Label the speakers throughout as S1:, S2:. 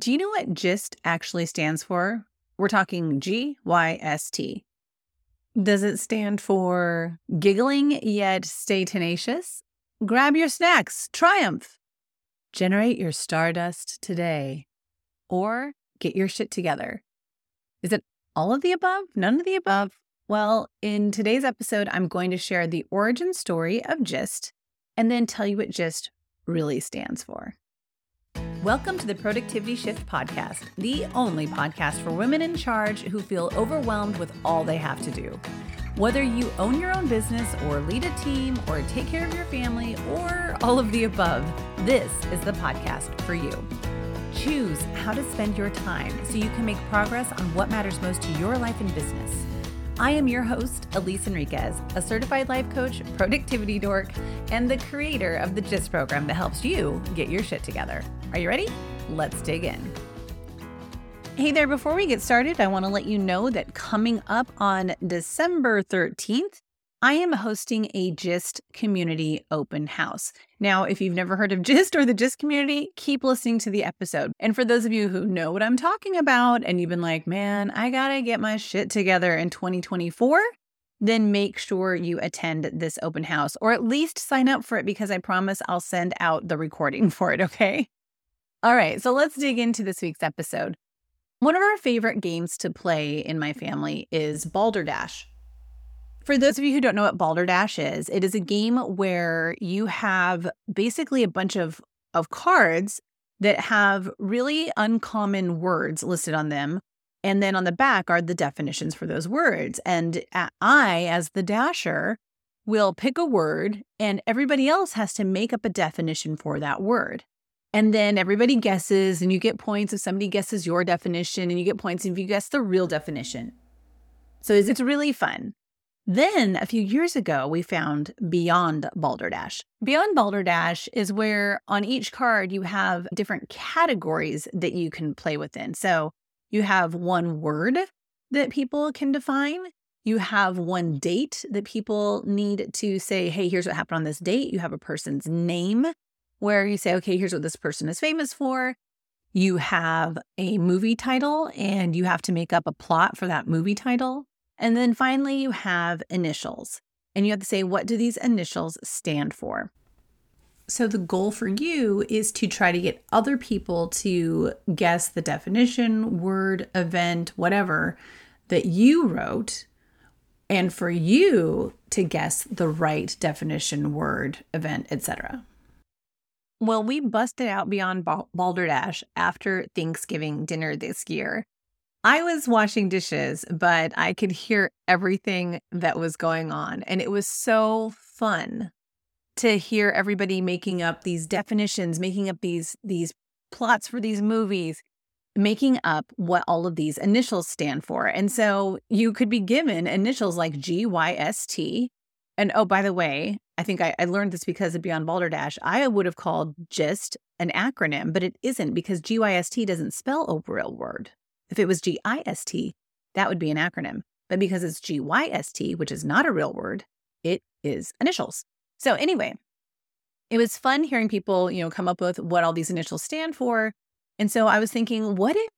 S1: Do you know what GYST actually stands for? We're talking G Y S T. Does it stand for giggling yet stay tenacious? Grab your snacks, triumph. Generate your stardust today. Or get your shit together. Is it all of the above? None of the above? Well, in today's episode, I'm going to share the origin story of GYST and then tell you what GYST really stands for. Welcome to the Productivity Shift Podcast, the only podcast for women in charge who feel overwhelmed with all they have to do. Whether you own your own business or lead a team or take care of your family or all of the above, this is the podcast for you. Choose how to spend your time so you can make progress on what matters most to your life and business. I am your host, Elise Enriquez, a certified life coach, productivity dork, and the creator of the GYST program that helps you get your shit together. Are you ready? Let's dig in. Hey there, before we get started, I want to let you know that coming up on December 13th, I am hosting a GYST community open house. Now, if you've never heard of GYST or the GYST community, keep listening to the episode. And for those of you who know what I'm talking about and you've been like, man, I gotta get my shit together in 2024, then make sure you attend this open house or at least sign up for it because I promise I'll send out the recording for it, okay? All right, so let's dig into this week's episode. One of our favorite games to play in my family is Balderdash. For those of you who don't know what Balderdash is, it is a game where you have basically a bunch of, of cards that have really uncommon words listed on them. And then on the back are the definitions for those words. And I, as the dasher, will pick a word, and everybody else has to make up a definition for that word. And then everybody guesses, and you get points if somebody guesses your definition, and you get points if you guess the real definition. So it's really fun. Then a few years ago, we found Beyond Balderdash. Beyond Balderdash is where on each card you have different categories that you can play within. So you have one word that people can define. You have one date that people need to say, hey, here's what happened on this date. You have a person's name where you say, okay, here's what this person is famous for. You have a movie title and you have to make up a plot for that movie title. And then finally, you have initials. And you have to say, what do these initials stand for? So, the goal for you is to try to get other people to guess the definition, word, event, whatever that you wrote, and for you to guess the right definition, word, event, etc. Well, we busted out beyond Balderdash after Thanksgiving dinner this year. I was washing dishes, but I could hear everything that was going on. And it was so fun to hear everybody making up these definitions, making up these these plots for these movies, making up what all of these initials stand for. And so you could be given initials like G Y S T. And oh, by the way, I think I, I learned this because of Beyond Balderdash. I would have called GYST an acronym, but it isn't because GYST doesn't spell a real word. If it was GIST, that would be an acronym. But because it's GYST, which is not a real word, it is initials. So anyway, it was fun hearing people, you know, come up with what all these initials stand for. And so I was thinking, what if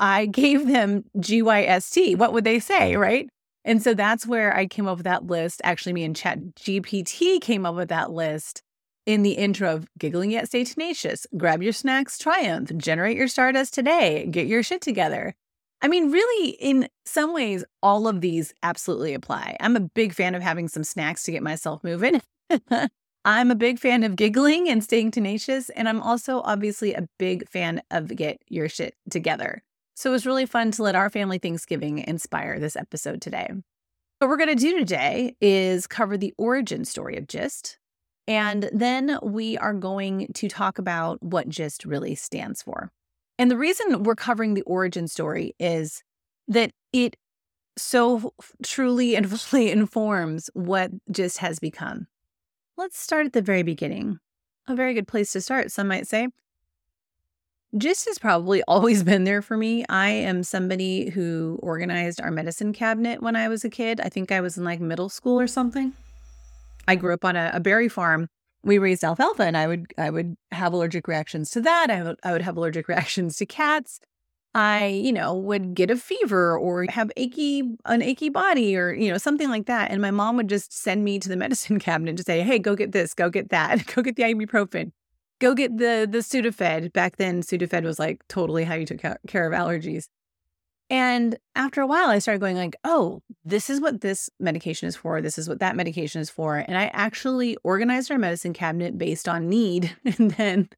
S1: I gave them GYST? What would they say, right? And so that's where I came up with that list. Actually, me and Chat GPT came up with that list in the intro of Giggling Yet Stay Tenacious, grab your snacks, triumph, generate your stardust today, get your shit together. I mean, really, in some ways, all of these absolutely apply. I'm a big fan of having some snacks to get myself moving. I'm a big fan of giggling and staying tenacious. And I'm also obviously a big fan of get your shit together. So it was really fun to let our family Thanksgiving inspire this episode today. What we're going to do today is cover the origin story of GYST, and then we are going to talk about what GYST really stands for. And the reason we're covering the origin story is that it so truly and fully informs what GYST has become. Let's start at the very beginning. A very good place to start, some might say. GYST has probably always been there for me. I am somebody who organized our medicine cabinet when I was a kid. I think I was in like middle school or something. I grew up on a, a berry farm we raised alfalfa and I would I would have allergic reactions to that. I would I would have allergic reactions to cats. I, you know, would get a fever or have achy an achy body or, you know, something like that. And my mom would just send me to the medicine cabinet to say, "Hey, go get this, go get that, go get the ibuprofen, go get the the Sudafed." Back then, Sudafed was like totally how you took care of allergies. And after a while, I started going like, "Oh, this is what this medication is for. This is what that medication is for." And I actually organized our medicine cabinet based on need, and then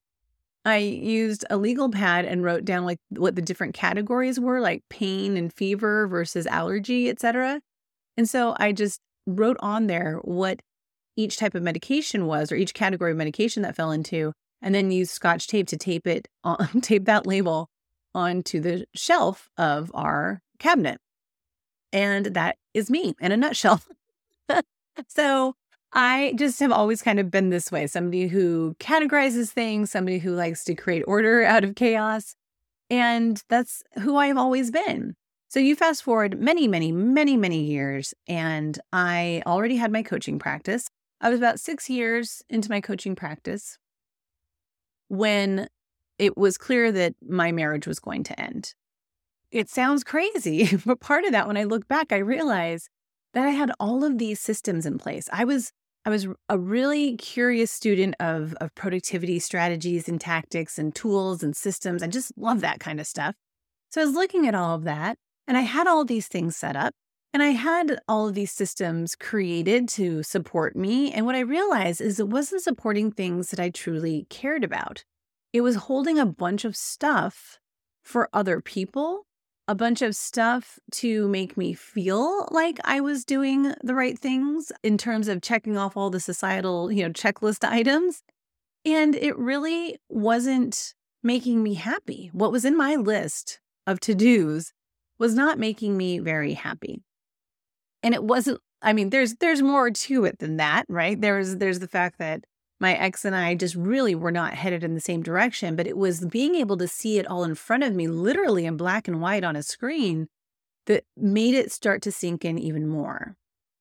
S1: I used a legal pad and wrote down like what the different categories were, like pain and fever versus allergy, etc. And so I just wrote on there what each type of medication was or each category of medication that fell into, and then use scotch tape to tape it on tape that label onto the shelf of our cabinet. And that is me in a nutshell. so I just have always kind of been this way somebody who categorizes things, somebody who likes to create order out of chaos. And that's who I've always been. So you fast forward many, many, many, many years, and I already had my coaching practice. I was about six years into my coaching practice when it was clear that my marriage was going to end. It sounds crazy, but part of that, when I look back, I realize that I had all of these systems in place. I was I was a really curious student of, of productivity strategies and tactics and tools and systems. I just love that kind of stuff. So I was looking at all of that and I had all these things set up and I had all of these systems created to support me. And what I realized is it wasn't supporting things that I truly cared about. It was holding a bunch of stuff for other people a bunch of stuff to make me feel like I was doing the right things in terms of checking off all the societal, you know, checklist items. And it really wasn't making me happy. What was in my list of to dos was not making me very happy. And it wasn't, I mean, there's there's more to it than that, right? There's there's the fact that my ex and I just really were not headed in the same direction, but it was being able to see it all in front of me, literally in black and white on a screen, that made it start to sink in even more.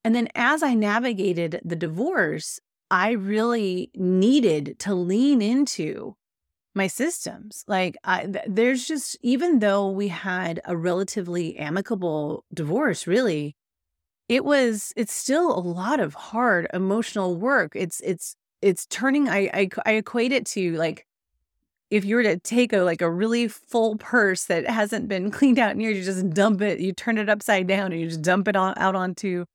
S1: And then as I navigated the divorce, I really needed to lean into my systems. Like, I, there's just, even though we had a relatively amicable divorce, really, it was, it's still a lot of hard emotional work. It's, it's, it's turning I, I I equate it to like if you were to take a like a really full purse that hasn't been cleaned out near, you just dump it, you turn it upside down and you just dump it on, out onto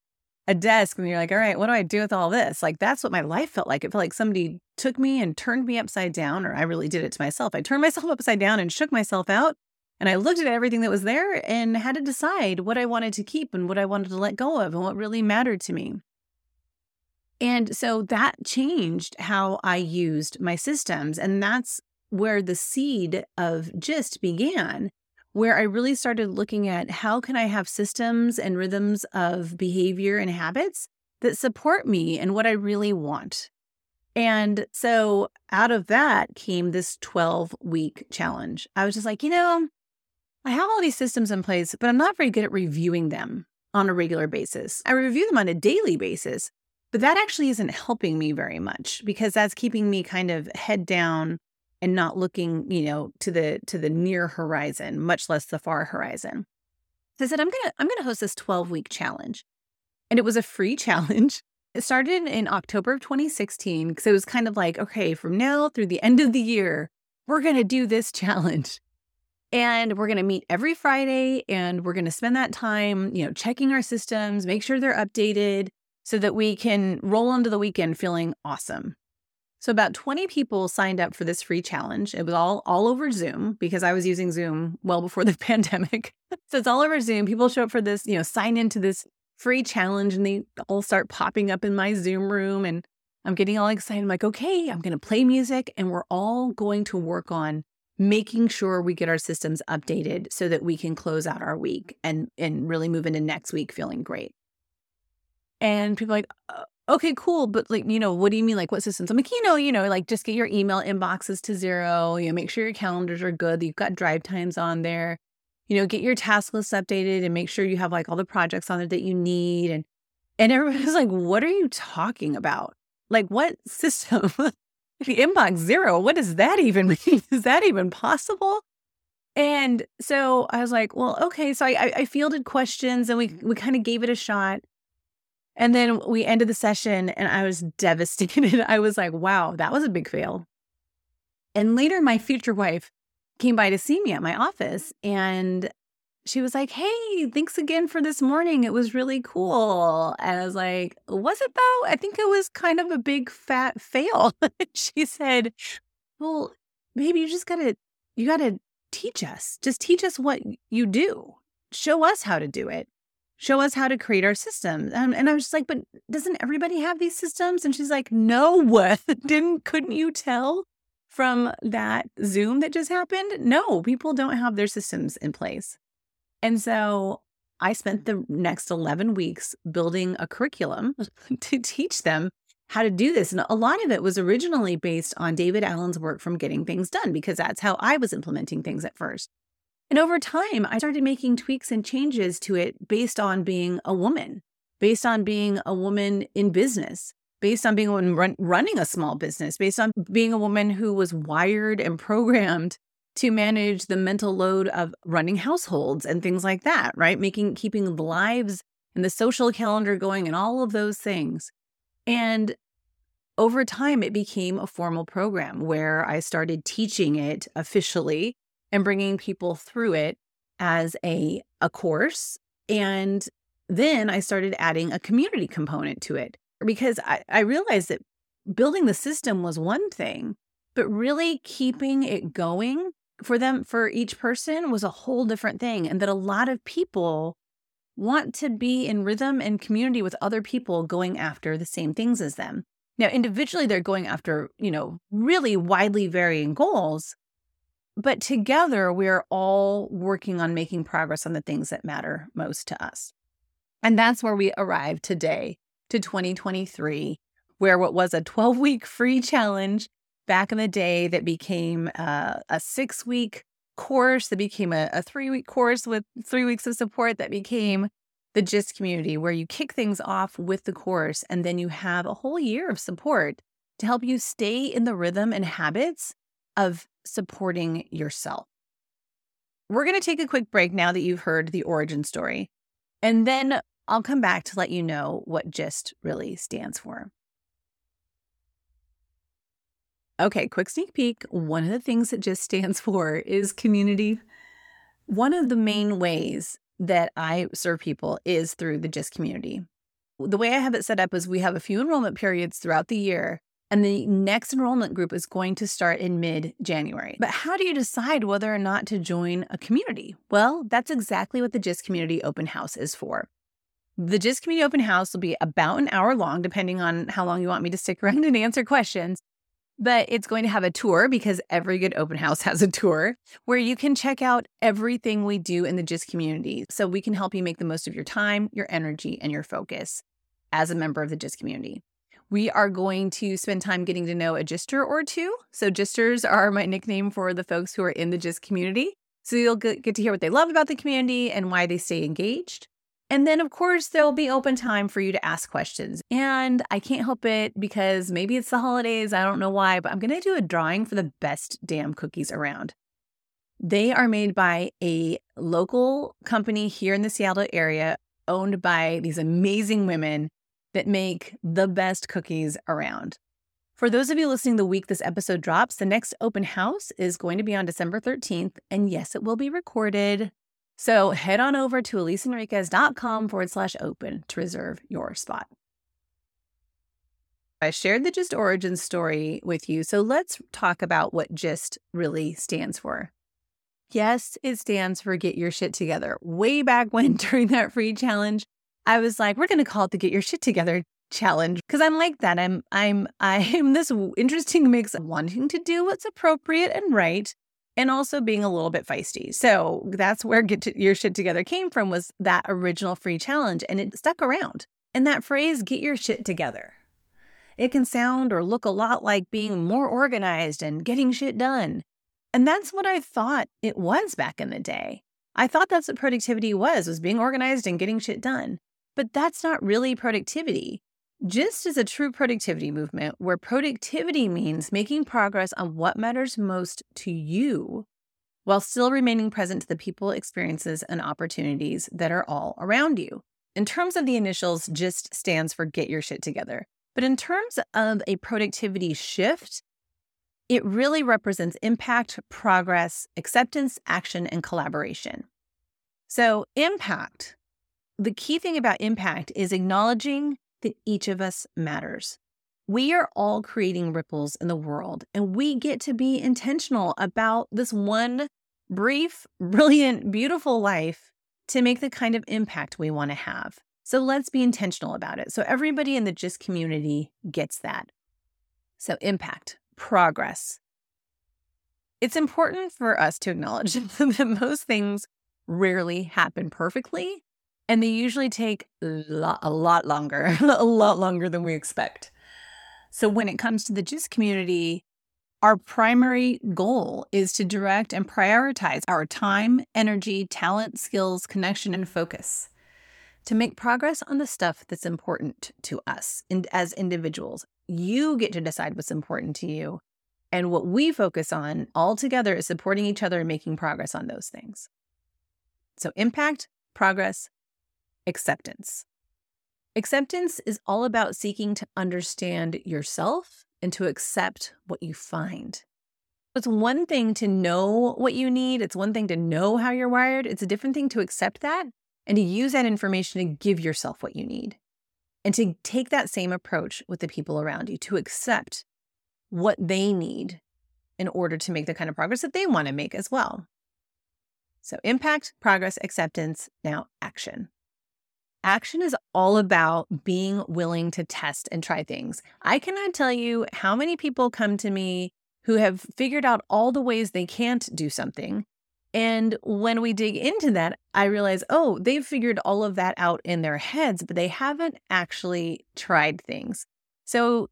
S1: a desk and you're like, all right, what do I do with all this? Like that's what my life felt like. It felt like somebody took me and turned me upside down, or I really did it to myself. I turned myself upside down and shook myself out. And I looked at everything that was there and had to decide what I wanted to keep and what I wanted to let go of and what really mattered to me. And so that changed how I used my systems. And that's where the seed of GYST began, where I really started looking at how can I have systems and rhythms of behavior and habits that support me and what I really want. And so out of that came this 12 week challenge. I was just like, you know, I have all these systems in place, but I'm not very good at reviewing them on a regular basis. I review them on a daily basis, but that actually isn't helping me very much because that's keeping me kind of head down and not looking, you know, to the to the near horizon, much less the far horizon. So I said, I'm gonna I'm gonna host this 12 week challenge. And it was a free challenge. It started in October of 2016 because it was kind of like, okay, from now through the end of the year, we're gonna do this challenge. And we're going to meet every Friday and we're going to spend that time, you know, checking our systems, make sure they're updated, so that we can roll into the weekend feeling awesome. So about 20 people signed up for this free challenge. It was all all over Zoom because I was using Zoom well before the pandemic. so it's all over Zoom. People show up for this, you know, sign into this free challenge and they all start popping up in my Zoom room and I'm getting all excited. I'm like, "Okay, I'm going to play music and we're all going to work on making sure we get our systems updated so that we can close out our week and and really move into next week feeling great." And people like, uh, okay, cool. But like, you know, what do you mean? Like what systems? I'm like, you know, you know, like just get your email inboxes to zero, you know, make sure your calendars are good, you've got drive times on there, you know, get your task list updated and make sure you have like all the projects on there that you need. And and everybody's like, what are you talking about? Like, what system? the inbox zero, what does that even mean? Is that even possible? And so I was like, well, okay. So I, I fielded questions and we we kind of gave it a shot. And then we ended the session and I was devastated. I was like, wow, that was a big fail. And later, my future wife came by to see me at my office and she was like, Hey, thanks again for this morning. It was really cool. And I was like, Was it though? I think it was kind of a big fat fail. she said, Well, maybe you just gotta, you gotta teach us. Just teach us what you do. Show us how to do it. Show us how to create our system. Um, and I was just like, But doesn't everybody have these systems? And she's like, No, didn't, couldn't you tell? From that Zoom that just happened? No, people don't have their systems in place. And so I spent mm-hmm. the next 11 weeks building a curriculum to teach them how to do this. And a lot of it was originally based on David Allen's work from Getting Things Done, because that's how I was implementing things at first. And over time, I started making tweaks and changes to it based on being a woman, based on being a woman in business, based on being a woman run, running a small business, based on being a woman who was wired and programmed to manage the mental load of running households and things like that, right? Making, keeping the lives and the social calendar going and all of those things. And over time, it became a formal program where I started teaching it officially and bringing people through it as a, a course. And then I started adding a community component to it because I, I realized that building the system was one thing, but really keeping it going for them, for each person, was a whole different thing. And that a lot of people want to be in rhythm and community with other people going after the same things as them. Now, individually, they're going after, you know, really widely varying goals. But together, we're all working on making progress on the things that matter most to us. And that's where we arrived today to 2023, where what was a 12 week free challenge back in the day that became uh, a six week course, that became a, a three week course with three weeks of support, that became the GYST community, where you kick things off with the course and then you have a whole year of support to help you stay in the rhythm and habits of supporting yourself. We're going to take a quick break now that you've heard the origin story, and then I'll come back to let you know what GYST really stands for. Okay, quick sneak peek. One of the things that GYST stands for is community. One of the main ways that I serve people is through the GYST community. The way I have it set up is we have a few enrollment periods throughout the year, and the next enrollment group is going to start in mid January. But how do you decide whether or not to join a community? Well, that's exactly what the GYST Community Open House is for. The GYST Community Open House will be about an hour long, depending on how long you want me to stick around and answer questions but it's going to have a tour because every good open house has a tour where you can check out everything we do in the GYST community. So we can help you make the most of your time, your energy, and your focus as a member of the GYST community. We are going to spend time getting to know a GYSTer or two. So, GYSTers are my nickname for the folks who are in the GYST community. So, you'll get to hear what they love about the community and why they stay engaged. And then, of course, there'll be open time for you to ask questions. And I can't help it because maybe it's the holidays. I don't know why, but I'm going to do a drawing for the best damn cookies around. They are made by a local company here in the Seattle area, owned by these amazing women that make the best cookies around. For those of you listening the week this episode drops, the next open house is going to be on December 13th. And yes, it will be recorded. So head on over to eliseenriquez.com forward slash open to reserve your spot. I shared the GYST origin story with you. So let's talk about what GYST really stands for. Yes, it stands for Get Your Shit Together. Way back when, during that free challenge, I was like, we're going to call it the Get Your Shit Together challenge because I'm like that. I'm I'm I'm this interesting mix of wanting to do what's appropriate and right and also being a little bit feisty. So that's where get your shit together came from was that original free challenge and it stuck around. And that phrase get your shit together. It can sound or look a lot like being more organized and getting shit done. And that's what I thought it was back in the day. I thought that's what productivity was, was being organized and getting shit done. But that's not really productivity. GYST is a true productivity movement where productivity means making progress on what matters most to you while still remaining present to the people, experiences, and opportunities that are all around you. In terms of the initials, GYST stands for Get Your Shit Together. But in terms of a productivity shift, it really represents impact, progress, acceptance, action, and collaboration. So, impact, the key thing about impact is acknowledging that each of us matters. We are all creating ripples in the world, and we get to be intentional about this one brief, brilliant, beautiful life to make the kind of impact we want to have. So let's be intentional about it. So everybody in the GYST community gets that. So, impact, progress. It's important for us to acknowledge that most things rarely happen perfectly, and they usually take a lot, a lot longer, a lot longer than we expect. So when it comes to the GYST community, our primary goal is to direct and prioritize our time, energy, talent, skills, connection, and focus to make progress on the stuff that's important to us and as individuals. You get to decide what's important to you. And what we focus on all together is supporting each other and making progress on those things. So, impact, progress, acceptance. Acceptance is all about seeking to understand yourself and to accept what you find. It's one thing to know what you need, it's one thing to know how you're wired, it's a different thing to accept that and to use that information to give yourself what you need. And to take that same approach with the people around you, to accept what they need in order to make the kind of progress that they want to make as well. So, impact, progress, acceptance, now action. Action is all about being willing to test and try things. I cannot tell you how many people come to me who have figured out all the ways they can't do something. And when we dig into that, I realize, oh, they've figured all of that out in their heads, but they haven't actually tried things. So,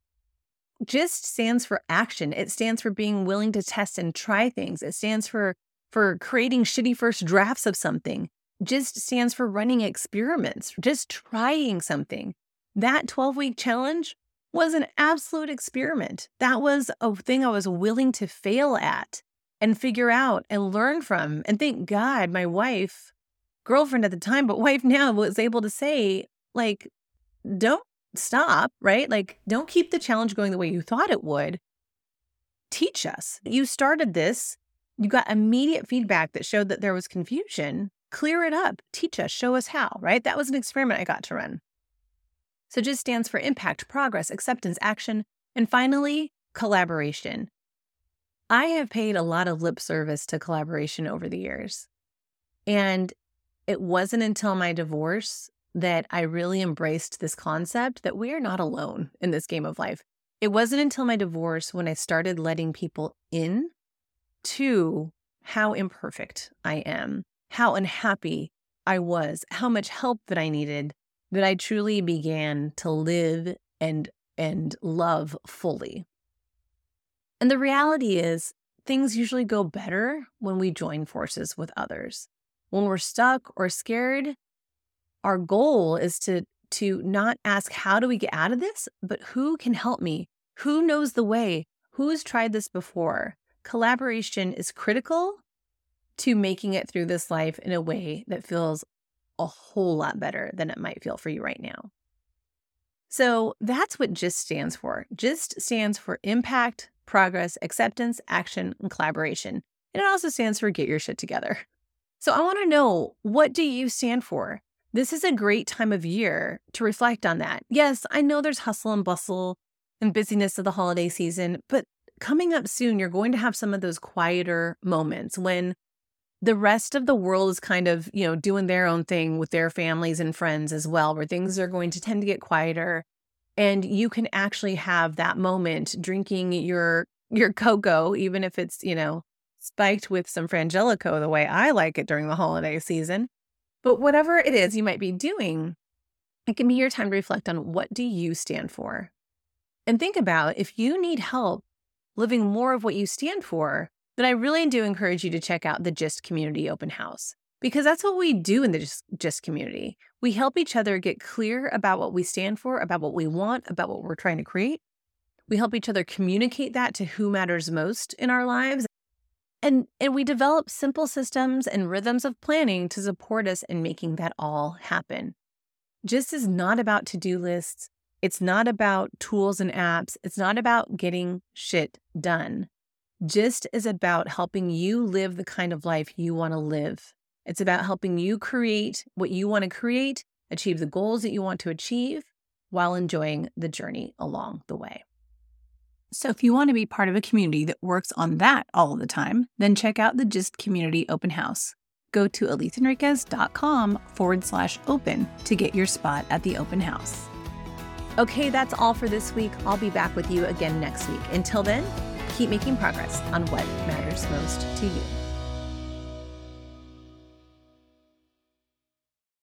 S1: GYST stands for action. It stands for being willing to test and try things. It stands for for creating shitty first drafts of something GYST stands for running experiments, just trying something. That 12 week challenge was an absolute experiment. That was a thing I was willing to fail at and figure out and learn from. And thank God my wife, girlfriend at the time, but wife now, was able to say, like, don't stop, right? Like, don't keep the challenge going the way you thought it would. Teach us. You started this, you got immediate feedback that showed that there was confusion clear it up, teach us, show us how, right? That was an experiment I got to run. So GYST stands for impact, progress, acceptance, action, and finally, collaboration. I have paid a lot of lip service to collaboration over the years. And it wasn't until my divorce that I really embraced this concept that we are not alone in this game of life. It wasn't until my divorce when I started letting people in to how imperfect I am how unhappy I was, how much help that I needed, that I truly began to live and and love fully. And the reality is things usually go better when we join forces with others. When we're stuck or scared, our goal is to to not ask how do we get out of this, but who can help me? Who knows the way? Who's tried this before? Collaboration is critical to making it through this life in a way that feels a whole lot better than it might feel for you right now. So that's what GYST stands for. GYST stands for impact, progress, acceptance, action, and collaboration. And it also stands for get your shit together. So I want to know what do you stand for? This is a great time of year to reflect on that. Yes, I know there's hustle and bustle and busyness of the holiday season, but coming up soon, you're going to have some of those quieter moments when the rest of the world is kind of, you know, doing their own thing with their families and friends as well, where things are going to tend to get quieter. And you can actually have that moment drinking your your cocoa, even if it's, you know, spiked with some frangelico the way I like it during the holiday season. But whatever it is you might be doing, it can be your time to reflect on what do you stand for? And think about if you need help living more of what you stand for, then I really do encourage you to check out the GYST Community Open House. because that's what we do in the GYST community. We help each other get clear about what we stand for, about what we want, about what we're trying to create. We help each other communicate that to who matters most in our lives. And, and we develop simple systems and rhythms of planning to support us in making that all happen. GYST is not about to do lists. It's not about tools and apps. It's not about getting shit done. GYST is about helping you live the kind of life you want to live. It's about helping you create what you want to create, achieve the goals that you want to achieve while enjoying the journey along the way. So, if you want to be part of a community that works on that all the time, then check out the GYST Community Open House. Go to eliseenriquez.com forward slash open to get your spot at the open house. Okay, that's all for this week. I'll be back with you again next week. Until then, keep making progress on what matters most to you.